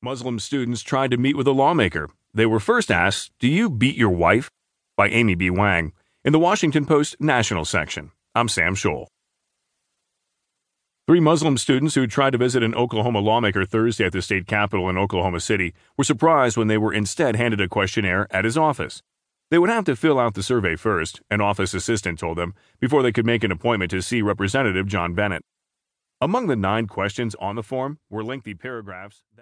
Muslim students tried to meet with a lawmaker. They were first asked, Do you beat your wife? by Amy B. Wang in the Washington Post National section. I'm Sam Scholl. Three Muslim students who tried to visit an Oklahoma lawmaker Thursday at the state capitol in Oklahoma City were surprised when they were instead handed a questionnaire at his office. They would have to fill out the survey first, an office assistant told them, before they could make an appointment to see Representative John Bennett. Among the nine questions on the form were lengthy paragraphs that